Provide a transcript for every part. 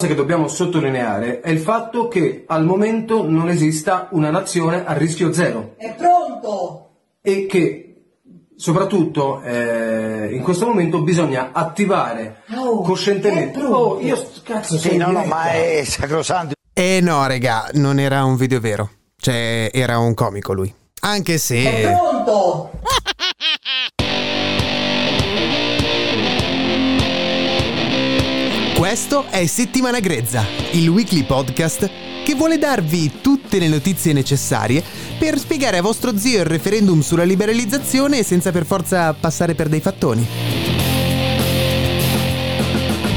Cosa che dobbiamo sottolineare è il fatto che al momento non esista una nazione a rischio zero È pronto! e che soprattutto eh, in questo momto bisogna attivare Oh, coscientemente è pronto. oh io cazzo Sì, no, no, ma è sacrosanto. Eh no, raga, non era un video vero. Cioè, era un comico lui. Anche È se... pronto! Questo è Settimana Grezza, il weekly podcast che vuole darvi tutte le notizie necessarie per spiegare a vostro zio il referendum sulla liberalizzazione senza per forza passare per dei fattoni.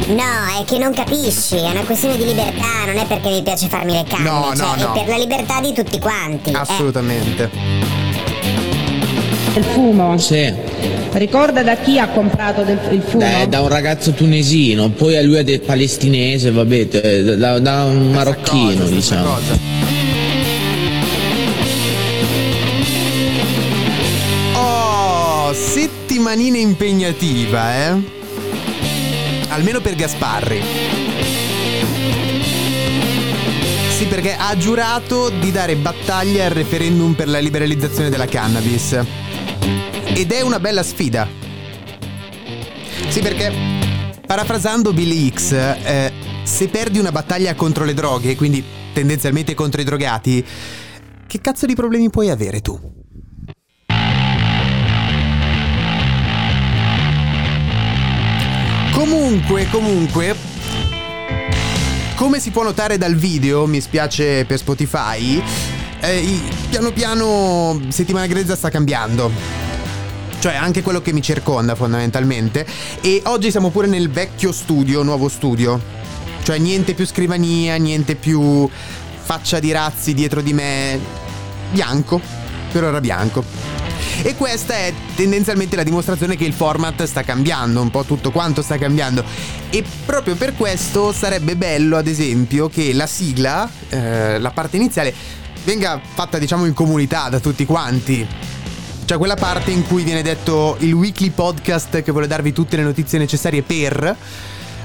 No, è che non capisci, è una questione di libertà, non è perché mi piace farmi le canne, No, cioè no, no. è per la libertà di tutti quanti. eh. Assolutamente. Il fumo? Sì, Ricorda da chi ha comprato del- il fumo? da, da un ragazzo tunesino, poi a lui è del palestinese, vabbè, eh, da, da un marocchino, Cosa, diciamo. cosa. Oh, settimanina impegnativa, eh? Almeno per Gasparri. Sì, perché ha giurato di dare battaglia al referendum per la liberalizzazione della cannabis. Ed è una bella sfida. Sì, perché parafrasando Billy X, eh, se perdi una battaglia contro le droghe, quindi tendenzialmente contro i drogati, che cazzo di problemi puoi avere tu? Comunque, comunque, come si può notare dal video, mi spiace per Spotify, eh, piano piano settimana grezza sta cambiando. Cioè anche quello che mi circonda fondamentalmente. E oggi siamo pure nel vecchio studio, nuovo studio. Cioè niente più scrivania, niente più faccia di razzi dietro di me. Bianco. Per ora bianco. E questa è tendenzialmente la dimostrazione che il format sta cambiando, un po' tutto quanto sta cambiando. E proprio per questo sarebbe bello, ad esempio, che la sigla, eh, la parte iniziale, venga fatta diciamo in comunità da tutti quanti. Cioè quella parte in cui viene detto il weekly podcast che vuole darvi tutte le notizie necessarie per,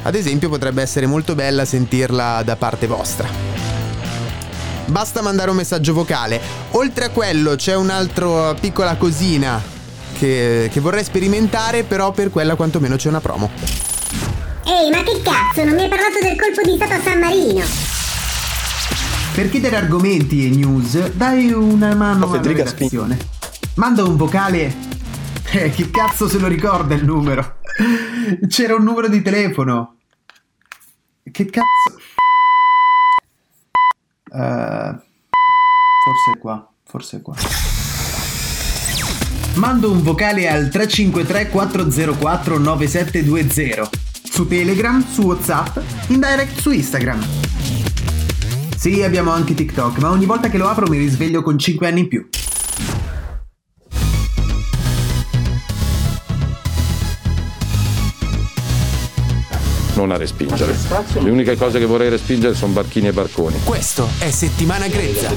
ad esempio potrebbe essere molto bella sentirla da parte vostra. Basta mandare un messaggio vocale. Oltre a quello c'è un'altra piccola cosina che, che vorrei sperimentare, però per quella quantomeno c'è una promo. Ehi, ma che cazzo, non mi hai parlato del colpo di stato a San Marino? Per chiedere argomenti e news, dai una mano alla redazione. Manda un vocale. Eh, chi cazzo se lo ricorda il numero? C'era un numero di telefono. Che cazzo? Eh, forse è qua, forse è qua. Mando un vocale al 353 404 9720 su Telegram, su WhatsApp, in direct su Instagram. Sì, abbiamo anche TikTok, ma ogni volta che lo apro mi risveglio con 5 anni in più. Non a respingere. Le uniche cose che vorrei respingere sono barchini e barconi. Questo è Settimana Grezza.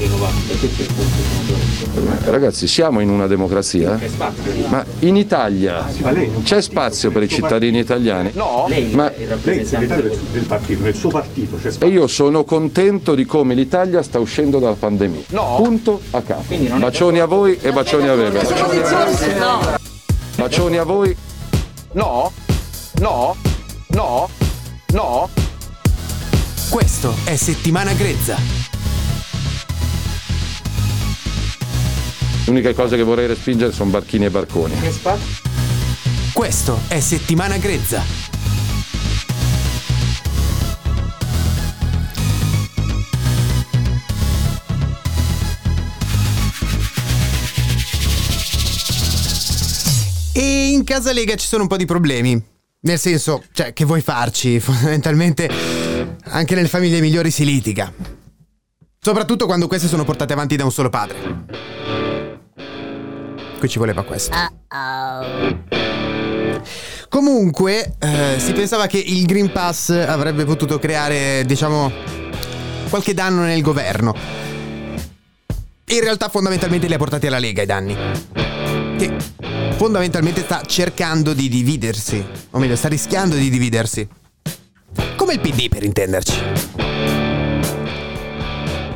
Ragazzi, siamo in una democrazia, ma in Italia c'è spazio per i cittadini italiani? No, Ma lei è segretario del, del partito, nel suo partito c'è e spazio. io sono contento di come l'Italia sta uscendo dalla pandemia. No. Punto a capo. Bacioni a voi e bacioni a Weber. No, Bacioni a voi. no, no, no, no. Questo è Settimana Grezza. Le uniche cose che vorrei respingere sono barchini e barconi. Questo è Settimana Grezza. E in casa Lega ci sono un po' di problemi. Nel senso, cioè, che vuoi farci? Fondamentalmente Anche nelle famiglie migliori si litiga. Soprattutto quando queste sono portate avanti da un solo padre. Qui ci voleva questo. Comunque, eh, si pensava che il Green Pass avrebbe potuto creare, diciamo, qualche danno nel governo. In realtà fondamentalmente li ha portati alla Lega i danni. Che fondamentalmente sta cercando di dividersi. O meglio, sta rischiando di dividersi. Come il PD per intenderci.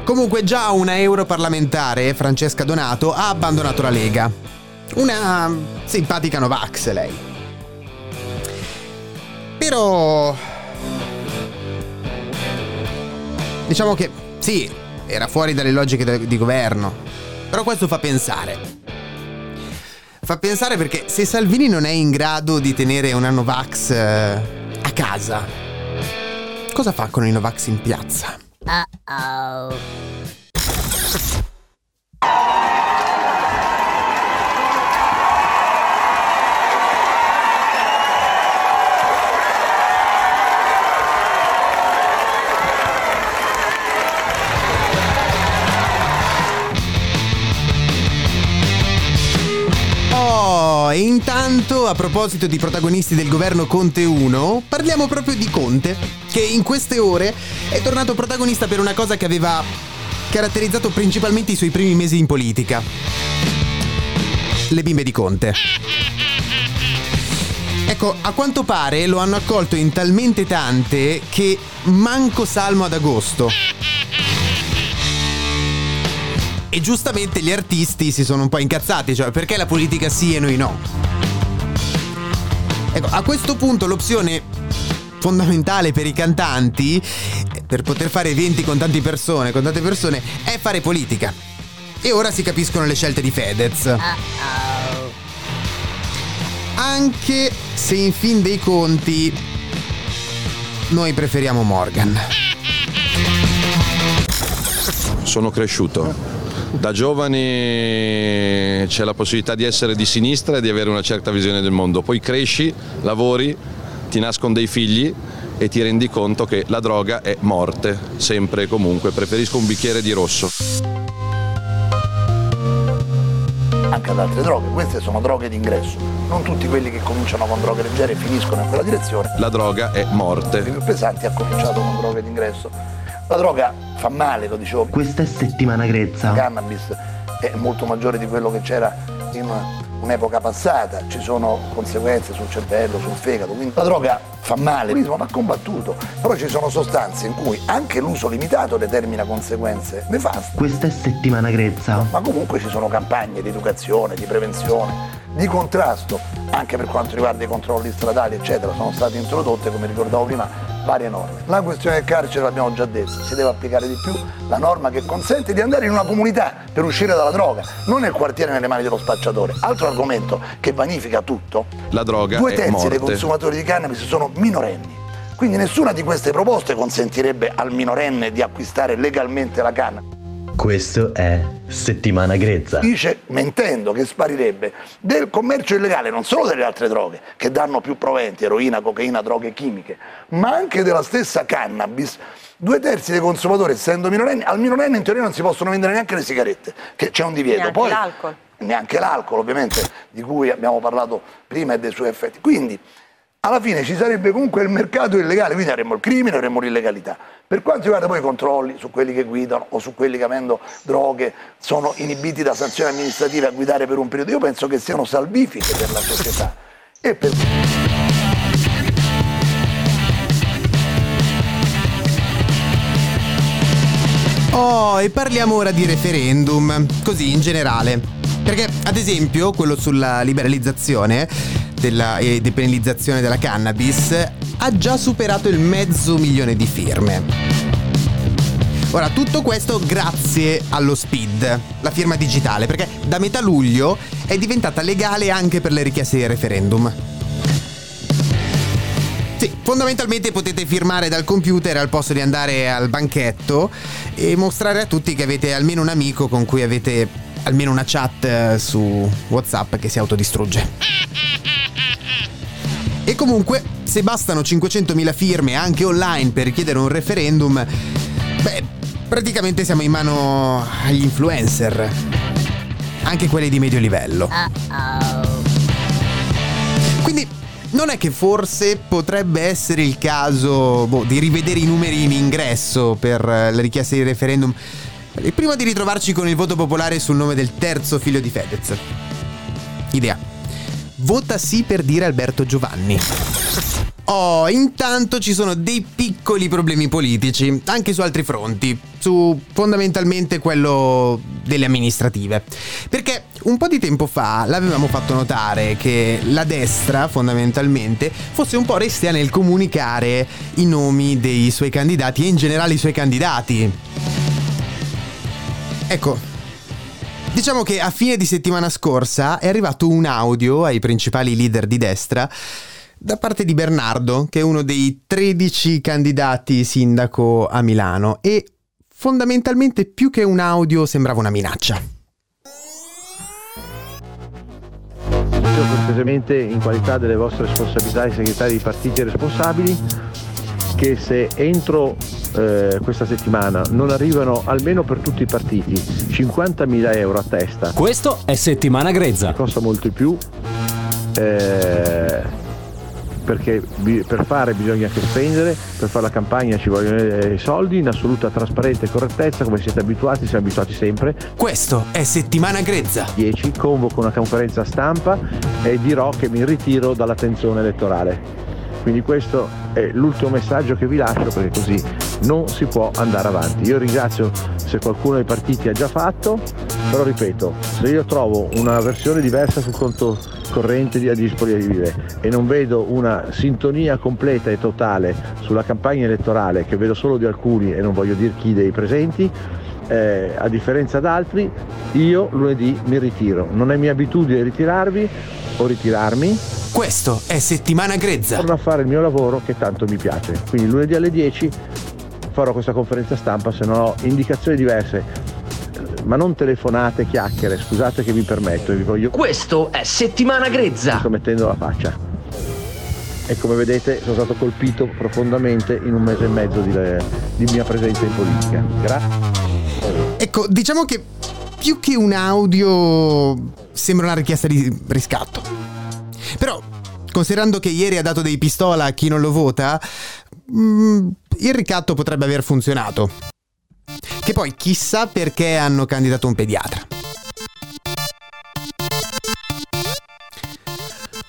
Comunque già una europarlamentare, Francesca Donato, ha abbandonato la Lega. Una simpatica Novax lei. Però... Diciamo che sì, era fuori dalle logiche di governo. Però questo fa pensare. Fa pensare perché se Salvini non è in grado di tenere una Novax eh, a casa, cosa fa con i Novax in piazza? Uh-oh. Intanto, a proposito di protagonisti del governo Conte 1, parliamo proprio di Conte, che in queste ore è tornato protagonista per una cosa che aveva caratterizzato principalmente i suoi primi mesi in politica. Le bimbe di Conte. Ecco, a quanto pare lo hanno accolto in talmente tante che manco salmo ad agosto. E giustamente gli artisti si sono un po' incazzati, cioè perché la politica sì e noi no. Ecco, a questo punto l'opzione fondamentale per i cantanti, per poter fare eventi con tante persone, con tante persone, è fare politica. E ora si capiscono le scelte di Fedez. Anche se in fin dei conti noi preferiamo Morgan. Sono cresciuto. Da giovani c'è la possibilità di essere di sinistra e di avere una certa visione del mondo. Poi cresci, lavori, ti nascono dei figli e ti rendi conto che la droga è morte, sempre e comunque. Preferisco un bicchiere di rosso. anche ad altre droghe. Queste sono droghe d'ingresso. Non tutti quelli che cominciano con droghe leggere finiscono in quella direzione. La droga è morte. Il più pesante ha cominciato con droghe d'ingresso. La droga fa male, lo dicevo. Questa è settimana grezza. Il cannabis è molto maggiore di quello che c'era in un'epoca passata, ci sono conseguenze sul cervello, sul fegato, quindi la droga fa male, il va combattuto, però ci sono sostanze in cui anche l'uso limitato determina conseguenze nefaste. Questa è settimana grezza. Ma comunque ci sono campagne di educazione, di prevenzione, di contrasto, anche per quanto riguarda i controlli stradali, eccetera, sono state introdotte, come ricordavo prima, varie norme. La questione del carcere l'abbiamo già detto, si deve applicare di più la norma che consente di andare in una comunità per uscire dalla droga, non nel quartiere nelle mani dello spacciatore. Altro argomento che vanifica tutto, La droga due terzi morte. dei consumatori di cannabis sono minorenni. Quindi nessuna di queste proposte consentirebbe al minorenne di acquistare legalmente la canna. Questo è settimana grezza. Dice, mentendo, che sparirebbe del commercio illegale non solo delle altre droghe, che danno più proventi, eroina, cocaina, droghe chimiche, ma anche della stessa cannabis. Due terzi dei consumatori, essendo minorenni, al minorenne in teoria non si possono vendere neanche le sigarette, che c'è un divieto. Neanche Poi, l'alcol. neanche l'alcol, ovviamente, di cui abbiamo parlato prima e dei suoi effetti. Quindi, alla fine ci sarebbe comunque il mercato illegale, quindi avremmo il crimine, avremmo l'illegalità. Per quanto riguarda poi i controlli su quelli che guidano o su quelli che avendo droghe sono inibiti da sanzioni amministrative a guidare per un periodo, io penso che siano salvifiche per la società. E per... Oh, e parliamo ora di referendum, così in generale. Perché, ad esempio, quello sulla liberalizzazione della, e depenalizzazione della cannabis ha già superato il mezzo milione di firme. Ora, tutto questo grazie allo SPID, la firma digitale, perché da metà luglio è diventata legale anche per le richieste di referendum. Sì, fondamentalmente potete firmare dal computer al posto di andare al banchetto e mostrare a tutti che avete almeno un amico con cui avete almeno una chat eh, su WhatsApp che si autodistrugge. E comunque, se bastano 500.000 firme anche online per richiedere un referendum, beh, praticamente siamo in mano agli influencer. Anche quelli di medio livello. Quindi non è che forse potrebbe essere il caso boh, di rivedere i numeri in ingresso per eh, la richiesta di referendum eh, prima di ritrovarci con il voto popolare sul nome del terzo figlio di Fedez. Idea. Vota sì per dire Alberto Giovanni. Oh, intanto ci sono dei piccoli problemi politici, anche su altri fronti, su fondamentalmente quello delle amministrative. Perché un po' di tempo fa l'avevamo fatto notare che la destra, fondamentalmente, fosse un po' restia nel comunicare i nomi dei suoi candidati e in generale i suoi candidati. Ecco, diciamo che a fine di settimana scorsa è arrivato un audio ai principali leader di destra da parte di Bernardo, che è uno dei 13 candidati sindaco a Milano e fondamentalmente più che un audio sembrava una minaccia. Io cortesemente in qualità delle vostre responsabilità di segretari di partiti responsabili che se entro eh, questa settimana non arrivano almeno per tutti i partiti 50.000 euro a testa. Questo è settimana grezza. Costa molto di più. Eh, perché per fare bisogna anche spendere, per fare la campagna ci vogliono eh, i soldi in assoluta trasparenza e correttezza come siete abituati, siamo abituati sempre. Questo è settimana grezza. 10 convoco una conferenza stampa e dirò che mi ritiro dall'attenzione elettorale. Quindi questo è l'ultimo messaggio che vi lascio perché così non si può andare avanti. Io ringrazio se qualcuno dei partiti ha già fatto, però ripeto, se io trovo una versione diversa sul conto corrente di disponibile e non vedo una sintonia completa e totale sulla campagna elettorale che vedo solo di alcuni e non voglio dire chi dei presenti, eh, a differenza da altri, io lunedì mi ritiro. Non è mia abitudine ritirarvi o ritirarmi. Questo è settimana grezza. Torno a fare il mio lavoro che tanto mi piace. Quindi lunedì alle 10 farò questa conferenza stampa se non ho indicazioni diverse. Ma non telefonate, chiacchiere, scusate che vi permetto, vi voglio. Questo è settimana grezza. Sto mettendo la faccia. E come vedete sono stato colpito profondamente in un mese e mezzo di, di mia presenza in politica. Grazie. Ecco, diciamo che più che un audio sembra una richiesta di riscatto. Però, considerando che ieri ha dato dei pistola a chi non lo vota, mm, il ricatto potrebbe aver funzionato. Che poi chissà perché hanno candidato un pediatra.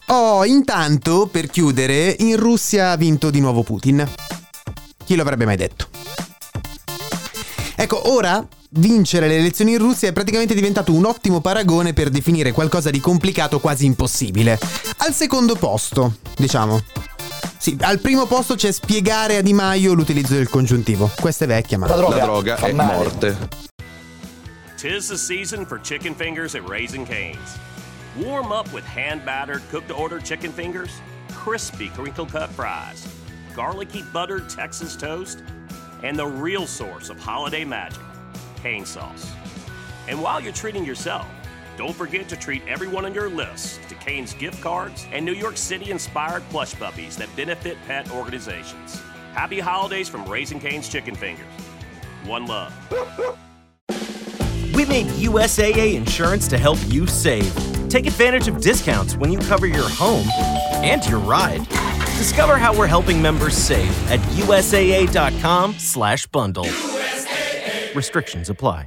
Oh, intanto, per chiudere, in Russia ha vinto di nuovo Putin. Chi lo avrebbe mai detto? Ecco, ora vincere le elezioni in Russia è praticamente diventato un ottimo paragone per definire qualcosa di complicato quasi impossibile. Al secondo posto, diciamo. Sì, al primo posto c'è spiegare a Di Maio l'utilizzo del congiuntivo. Questa è vecchia, ma La droga, è morte. Tis the season for chicken fingers at Raising Cane's. Warm up with hand battered, cooked to order chicken fingers, crispy crinkle cut fries, garlicky buttered Texas toast, and the real source of holiday magic, cane sauce. And while you're treating yourself, don't forget to treat everyone on your list to Cane's gift cards and New York City inspired plush puppies that benefit pet organizations. Happy holidays from Raising Cane's Chicken Fingers. One love. We made USAA insurance to help you save. Take advantage of discounts when you cover your home and your ride. Discover how we're helping members save at usaa.com/bundle. Restrictions apply.